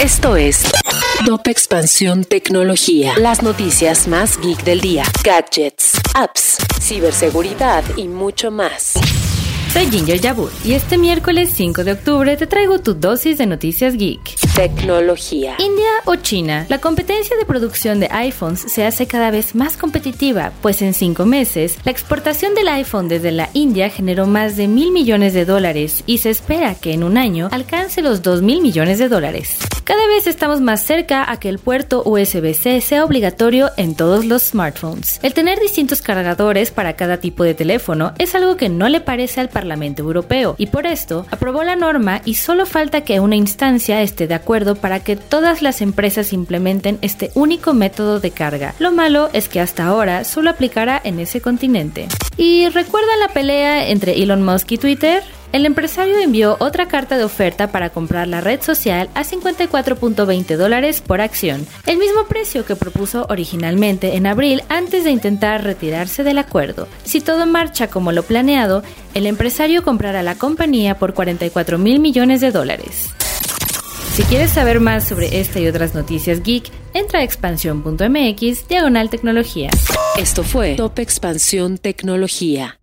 Esto es Top Expansión Tecnología. Las noticias más geek del día. Gadgets, apps, ciberseguridad y mucho más. Soy Ginger Yabur y este miércoles 5 de octubre te traigo tu dosis de noticias geek. Tecnología. India o China, la competencia de producción de iPhones se hace cada vez más competitiva, pues en cinco meses la exportación del iPhone desde la India generó más de mil millones de dólares y se espera que en un año alcance los dos mil millones de dólares. Cada vez estamos más cerca a que el puerto USB-C sea obligatorio en todos los smartphones. El tener distintos cargadores para cada tipo de teléfono es algo que no le parece al Parlamento Europeo y por esto aprobó la norma y solo falta que una instancia esté de acuerdo para que todas las empresas implementen este único método de carga. Lo malo es que hasta ahora solo aplicará en ese continente. ¿Y recuerda la pelea entre Elon Musk y Twitter? El empresario envió otra carta de oferta para comprar la red social a 54.20 dólares por acción, el mismo precio que propuso originalmente en abril antes de intentar retirarse del acuerdo. Si todo marcha como lo planeado, el empresario comprará la compañía por 44 mil millones de dólares. Si quieres saber más sobre esta y otras noticias geek, entra a expansión.mx diagonal tecnología. Esto fue Top Expansión Tecnología.